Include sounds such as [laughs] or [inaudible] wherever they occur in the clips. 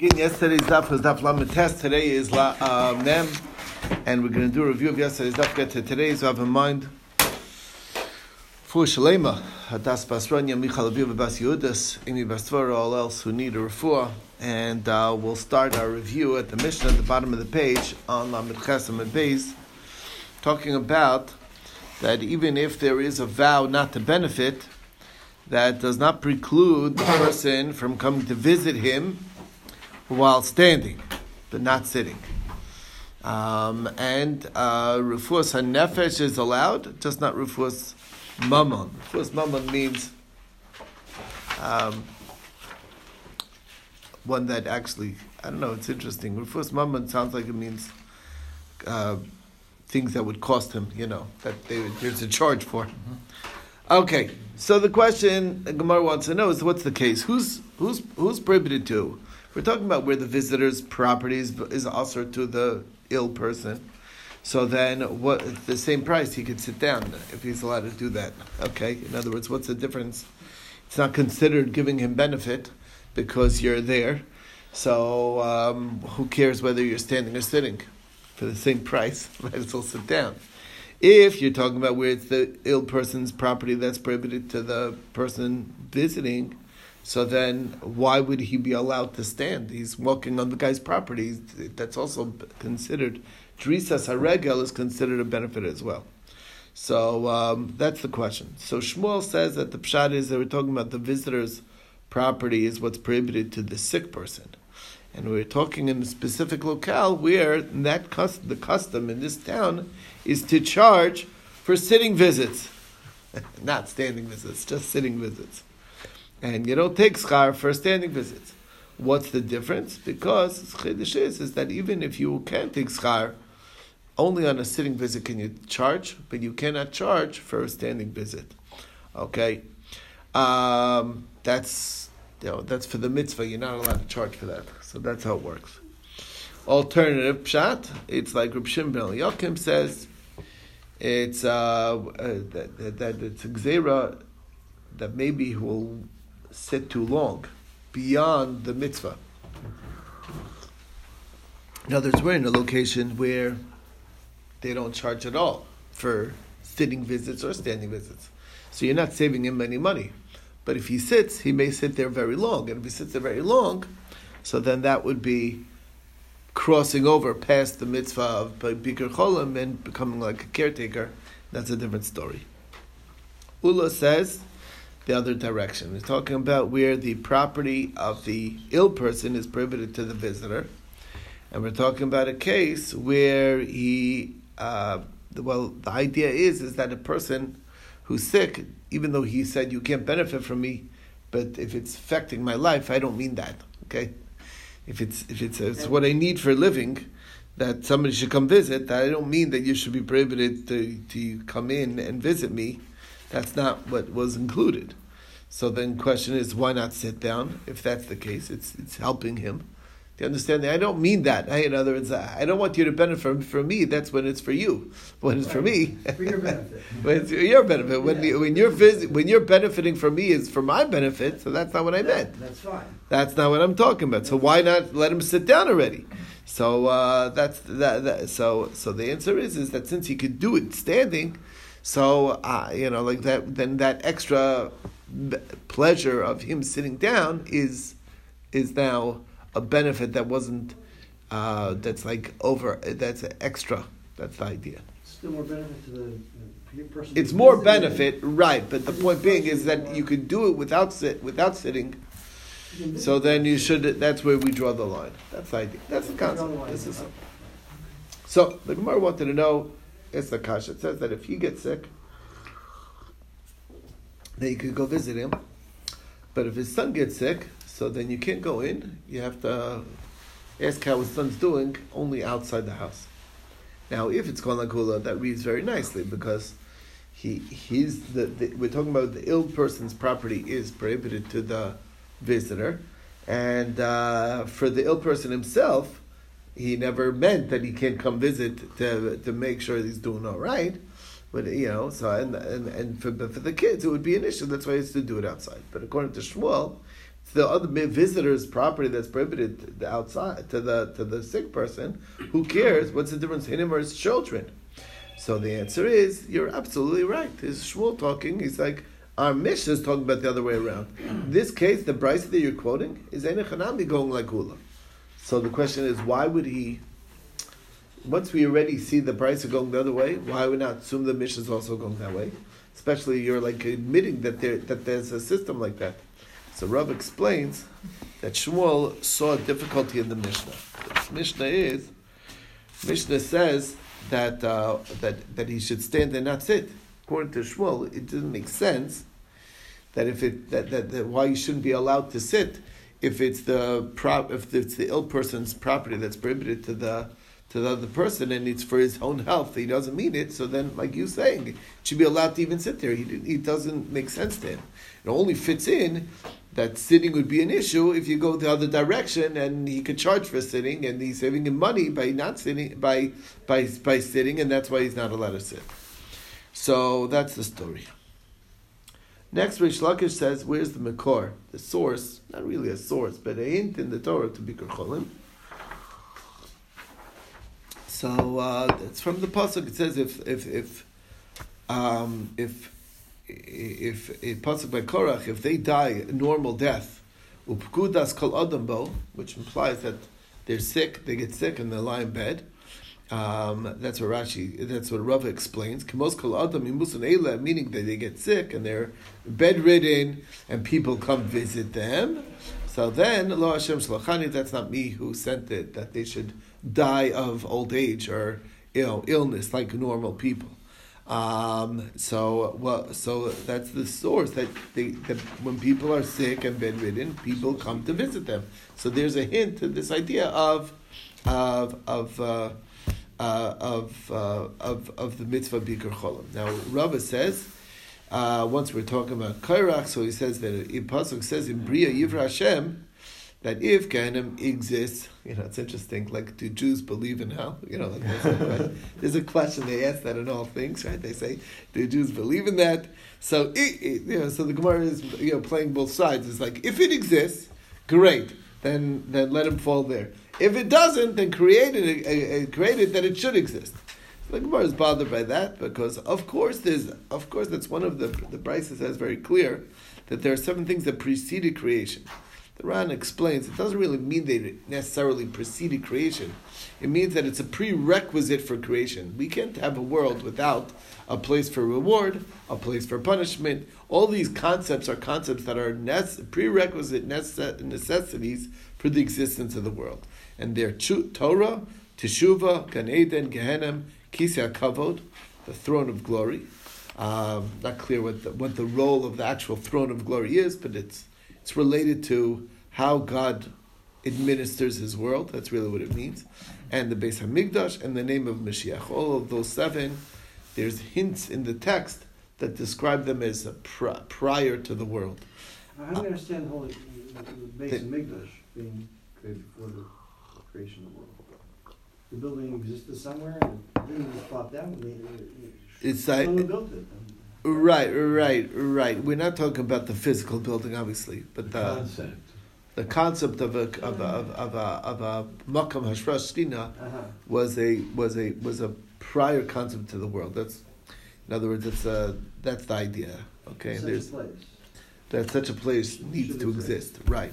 In yesterday's daf was daf lamed test. Today is la uh, mem, and we're going to do a review of yesterday's daf. Get to today's. Have in mind for Shalema, Hadas Basranya, Michal Aviv, Bas Yehudas, Amy Bastvara, all else who need a refuah, and uh, we'll start our review at the Mishnah at the bottom of the page on Lamed Chesam and Beis, talking about that even if there is a vow not to benefit, that does not preclude the person from coming to visit him while standing, but not sitting. Um, and uh, Refuas HaNefesh is allowed, just not Refuas Mammon. Refuas Mammon means um, one that actually, I don't know, it's interesting. Refuas Mammon sounds like it means uh, things that would cost him, you know, that they, there's a charge for. Mm-hmm. Okay, so the question Gemara wants to know is what's the case? Who's, who's, who's prohibited to? We're talking about where the visitor's property is, also to the ill person. So then, what the same price he could sit down if he's allowed to do that. Okay. In other words, what's the difference? It's not considered giving him benefit because you're there. So um, who cares whether you're standing or sitting for the same price? [laughs] Might as well sit down. If you're talking about where it's the ill person's property that's prohibited to the person visiting, so then, why would he be allowed to stand? He's walking on the guy's property. That's also considered. Drisas Haregel is considered a benefit as well. So um, that's the question. So Shmuel says that the pshat is that we're talking about the visitor's property is what's prohibited to the sick person. And we're talking in a specific locale where that custom, the custom in this town is to charge for sitting visits, [laughs] not standing visits, just sitting visits and you don't take schar for standing visits. What's the difference? Because chiddush is, is that even if you can take schar, only on a sitting visit can you charge, but you cannot charge for a standing visit. Okay, um, that's you know that's for the mitzvah. You're not allowed to charge for that. So that's how it works. Alternative pshat, it's like Reb Shimon Yochim says, it's uh, uh, that, that, that it's a that maybe will sit too long, beyond the mitzvah. In other words, we're in a location where they don't charge at all for sitting visits or standing visits. So you're not saving him any money. But if he sits, he may sit there very long. And if he sits there very long, so then that would be crossing over past the mitzvah of Bikur Cholim and becoming like a caretaker. That's a different story. Ula says the other direction. We're talking about where the property of the ill person is prohibited to the visitor. And we're talking about a case where he, uh, well, the idea is, is that a person who's sick, even though he said you can't benefit from me, but if it's affecting my life, I don't mean that. Okay, if it's if it's, it's what I need for living, that somebody should come visit. That I don't mean that you should be prohibited to to come in and visit me. That's not what was included. So then, question is, why not sit down? If that's the case, it's it's helping him. Do you understand? I don't mean that. I, in other words, I don't want you to benefit from for me. That's when it's for you. When it's for me, for your benefit. [laughs] when it's your benefit. When yeah. when you're when you're benefiting from me is for my benefit. So that's not what I meant. That's fine. That's not what I'm talking about. So why not let him sit down already? So uh, that's that, that, So so the answer is is that since he could do it standing, so uh, you know like that, then that extra pleasure of him sitting down is is now a benefit that wasn't uh, that's like over that's extra. That's the idea. Still more benefit to the person. It's more benefit, right? But the point being is that you could do it without sit without sitting. So then you should. That's where we draw the line. That's the idea. That's the concept. This is so the Gemara wanted to know. It's the kasha. It says that if he gets sick, then you could go visit him. But if his son gets sick, so then you can't go in. You have to ask how his son's doing only outside the house. Now, if it's Kol Kula, that reads very nicely because he he's the, the, we're talking about the ill person's property is prohibited to the visitor, and uh, for the ill person himself, he never meant that he can't come visit to to make sure he's doing all right. But you know, so and and, and for, for the kids it would be an issue. That's why he used to do it outside. But according to Shmuel, it's the other visitor's property that's prohibited outside to the to the sick person, who cares? What's the difference him or his children? So the answer is, you're absolutely right. Is Shmuel talking? He's like, our Mishnah is talking about the other way around. In this case, the Brisa that you're quoting is Enechanami going like Ula. So the question is, why would he? Once we already see the Brisa going the other way, why would not assume the Mishnah is also going that way? Especially you're like admitting that there that there's a system like that. So Rav explains that Shmuel saw a difficulty in the Mishnah. The Mishnah is Mishnah says that uh, that that he should stand and not sit. According to Shmuel, it doesn't make sense that if it that, that, that why you shouldn't be allowed to sit if it's the prop if it's the ill person's property that's prohibited to the to the other person and it's for his own health he doesn't mean it so then like you saying it should be allowed to even sit there. He, he doesn't make sense to him. It only fits in that sitting would be an issue if you go the other direction and he could charge for sitting and he's saving him money by not sitting by by by sitting and that's why he's not allowed to sit. So that's the story Next, Reish Lakish says, where's the Makor? The source, not really a source, but a hint in the Torah to Bikur Cholim. So uh, it's from the pasuk. It says if if if um, if if a pasuk by Korach, if they die a normal death, upkudas kol adam bo, which implies that they're sick, they get sick and they lie in bed. Um, that's what Rashi, that's what Rava explains. Meaning that they get sick and they're bedridden, and people come visit them. So then, Lo Hashem Shalachani, that's not me who sent it, that they should die of old age or you know, illness like normal people. Um, so well, so that's the source that, they, that when people are sick and bedridden, people come to visit them. So there's a hint to this idea of of of uh, uh, of, uh, of of the mitzvah bikur cholim. Now Rava says. Uh, once we're talking about Korach, so he says that in Pasuk says in Bria Yivra Hashem that if Gehenim exists, you know, it's interesting. Like, do Jews believe in hell? You know, like there's a, question, [laughs] there's a question they ask that in all things, right? They say, do Jews believe in that? So, it, it, you know, so the Gemara is you know playing both sides. It's like if it exists, great, then then let him fall there. If it doesn't, then create it, uh, uh, create it that it should exist. The Gemara is bothered by that because, of course, there's, of course, that's one of the the Brisa says very clear that there are seven things that preceded creation. The Ran explains it doesn't really mean they necessarily preceded creation. It means that it's a prerequisite for creation. We can't have a world without a place for reward, a place for punishment. All these concepts are concepts that are nece- prerequisite necessities for the existence of the world. And they're Torah, Teshuvah, Gan Eden, Gehenim, Kisya Kavod, the throne of glory. Um, not clear what the, what the role of the actual throne of glory is, but it's it's related to how God administers His world. That's really what it means. And the Beis Hamikdash and the name of Mashiach. All of those seven, there's hints in the text that describe them as pr- prior to the world. I don't understand the whole the Beis Hamikdash being created before the creation of the world the building existed somewhere and the building was plopped down. It's like, built it. Right, right, right. We're not talking about the physical building, obviously, but the concept. the concept of a of a of a of a makam hashras Uh-huh. was a was a was a prior concept to the world. That's in other words, it's a that's the idea. Okay, Such a there's place. that such a place needs to exist, right?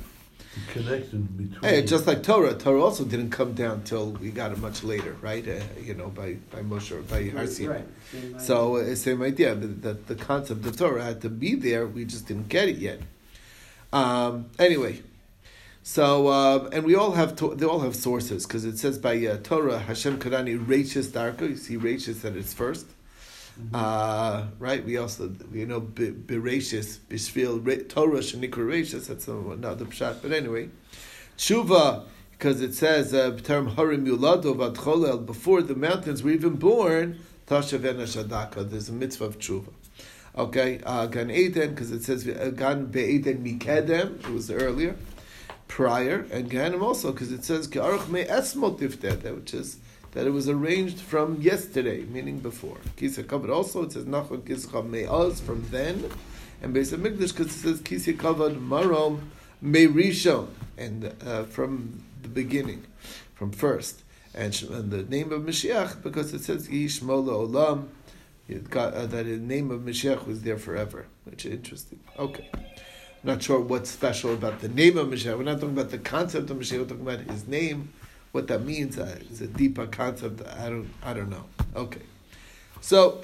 Connected between. Hey, just like Torah, Torah also didn't come down till we got it much later, right? Uh, you know, by by Moshe, or by Har Sinai. Right. So uh, same idea. The, the, the concept of Torah had to be there. We just didn't get it yet. Um, anyway, so uh, and we all have to, they all have sources because it says by uh, Torah Hashem Karani Rachis Darko. You see Rachis at its 1st Uh, right? We also you know Bereshis Bishvil Torah Shanikra Rachis. That's another pshat. But anyway, Tshuva because it says uh, term Harim Yulado Vatcholel before the mountains were even born. Tashav Shadaka. There's a mitzvah of tshuva. Okay, uh, Gan Eden because it says uh, Gan Be'eden Mikedem. It was earlier, prior, and Gehenim also because it says which is that it was arranged from yesterday, meaning before. Kisya covered also. It says Nachon Kischa Me'az from then, and Beis Hamikdash because it says Kisya covered Marom Meirishon, and uh, from the beginning, from first. And, and the name of Mashiach, because it says Yishmo Olam, got, uh, that the name of Mashiach was there forever, which is interesting. Okay. not sure what's special about the name of Mashiach. We're not talking about the concept of Mashiach, we're talking about his name, what that means. Uh, it's a deeper concept. I don't, I don't know. Okay. So,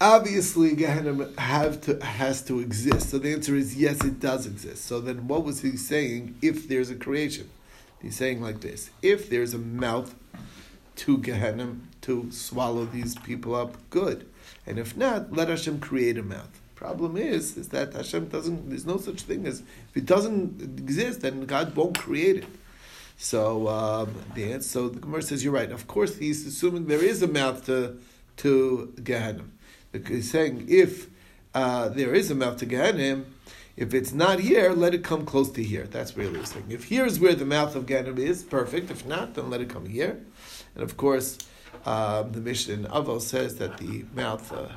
obviously Gehenna have to has to exist. So the answer is yes, it does exist. So then, what was he saying? If there's a creation, he's saying like this: if there's a mouth to Gehenna to swallow these people up, good. And if not, let Hashem create a mouth. Problem is, is that Hashem doesn't. There's no such thing as if it doesn't exist, then God won't create it. So um, the answer, so the Gemara says you're right. Of course, he's assuming there is a mouth to to Gehenna. He's saying if uh, there is a mouth to Gehenna, if it's not here, let it come close to here. That's really he's saying. If here's where the mouth of Gehenna is, perfect. If not, then let it come here. And of course, um, the Mishnah in Avos says that the mouth uh,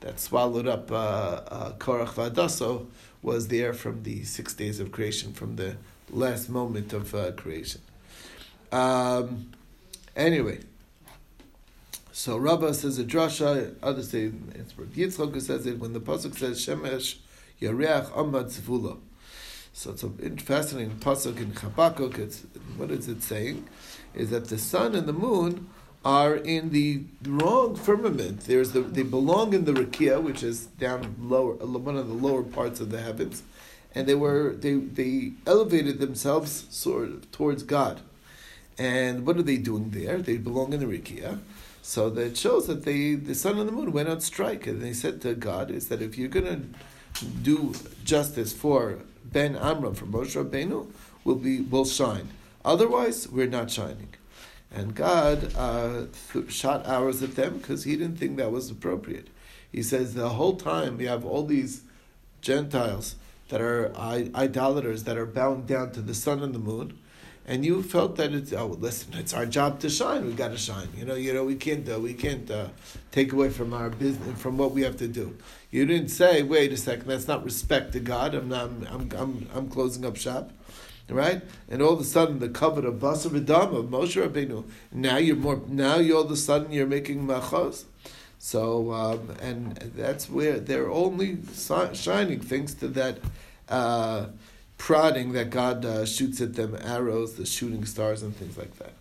that swallowed up uh, uh, Korach Vadaso was there from the six days of creation, from the last moment of uh, creation. Um, anyway, so Rabbah says a drasha. Others say it's Rav Yitzchok says it when the pasuk says Shemesh Yareach Amad Zvula. So it's a fascinating pasuk in Habakkuk. It's, what is it saying? Is that the sun and the moon are in the wrong firmament. There's the, they belong in the rakia, which is down lower, one of the lower parts of the heavens, and they were they they elevated themselves sort of towards God. And what are they doing there? They belong in the rakia. So that shows that they the sun and the moon went on strike, and they said to God, "Is that if you're going to do justice for Ben Amram for Moshe Rabbeinu, will be will shine. Otherwise, we're not shining." And God uh, th- shot arrows at them because he didn't think that was appropriate. He says the whole time we have all these Gentiles that are idolaters that are bound down to the sun and the moon, and you felt that it's oh listen it's our job to shine we got to shine you know you know we can't uh, we can't uh, take away from our business from what we have to do. You didn't say wait a second that's not respect to God I'm not I'm I'm I'm closing up shop right? And all of a sudden, the covet of Basar of Moshe Rabbeinu. Now you're more. Now you all of a sudden you're making machos. So um, and that's where they're only shining thanks to that uh, prodding that God uh, shoots at them arrows, the shooting stars, and things like that.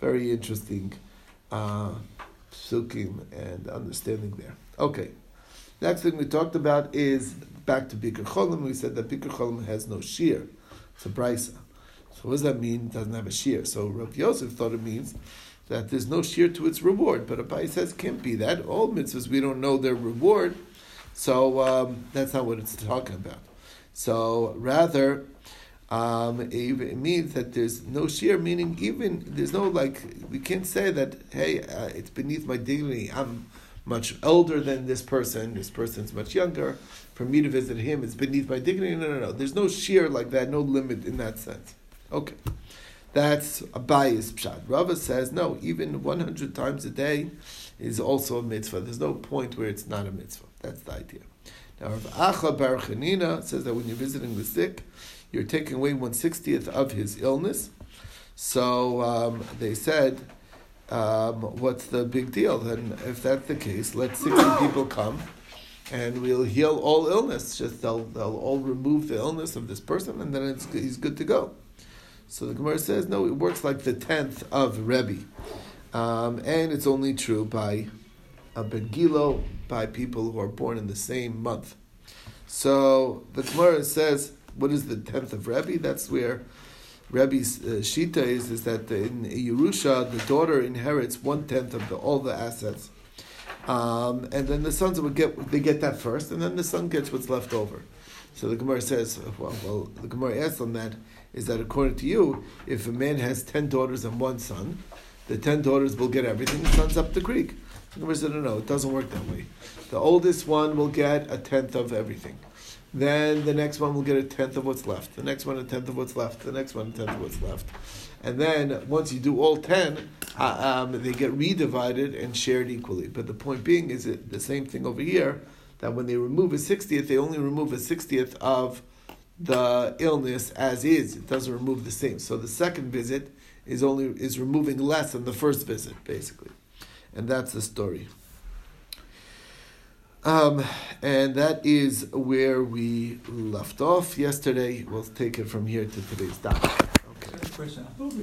Very interesting uh, and understanding there. Okay. Next thing we talked about is back to Bikur Cholim. We said that Bikur Cholim has no shear. It's a brisa. So what does that mean? It doesn't have a shear. So Rav Yosef thought it means that there's no shear to its reward. But Abaye says can't be that. All mitzvahs we don't know their reward. So um, that's not what it's talking about. So rather, um, it, means that there's no shear, meaning even there's no like we can't say that hey uh, it's beneath my dignity. I'm much older than this person. This person's much younger for me to visit him, it's beneath my dignity. No, no, no. There's no sheer like that, no limit in that sense. Okay. That's a bias pshat. Rava says, no, even 100 times a day is also a mitzvah. There's no point where it's not a mitzvah. That's the idea. Now, Rav Acha Bar Chanina says that when you're visiting the sick, you're taking away 160th of his illness. So um, they said, um, what's the big deal? Then if that's the case, let 60 [coughs] people come and we'll heal all illness. Just they'll, they'll all remove the illness of this person, and then it's, he's good to go. So the Gemara says, no, it works like the tenth of Rebbe, um, and it's only true by a begilo, by people who are born in the same month. So the Gemara says, what is the tenth of Rebbe? That's where Rebbe's uh, shita is, is that in Yerusha, the daughter inherits one tenth of the, all the assets um, and then the sons would get they get that first, and then the son gets what's left over. So the Gemara says, well, well, the Gemara asks on that is that according to you, if a man has ten daughters and one son, the ten daughters will get everything. The son's up the creek. The Gemara said, no, no, it doesn't work that way. The oldest one will get a tenth of everything. Then the next one will get a tenth of what's left. The next one a tenth of what's left. The next one a tenth of what's left. And then once you do all ten, uh, um, they get redivided and shared equally. But the point being is it the same thing over here that when they remove a sixtieth, they only remove a sixtieth of the illness as is. It doesn't remove the same. So the second visit is only is removing less than the first visit, basically, and that's the story. Um, and that is where we left off yesterday. We'll take it from here to today's daf. Okay.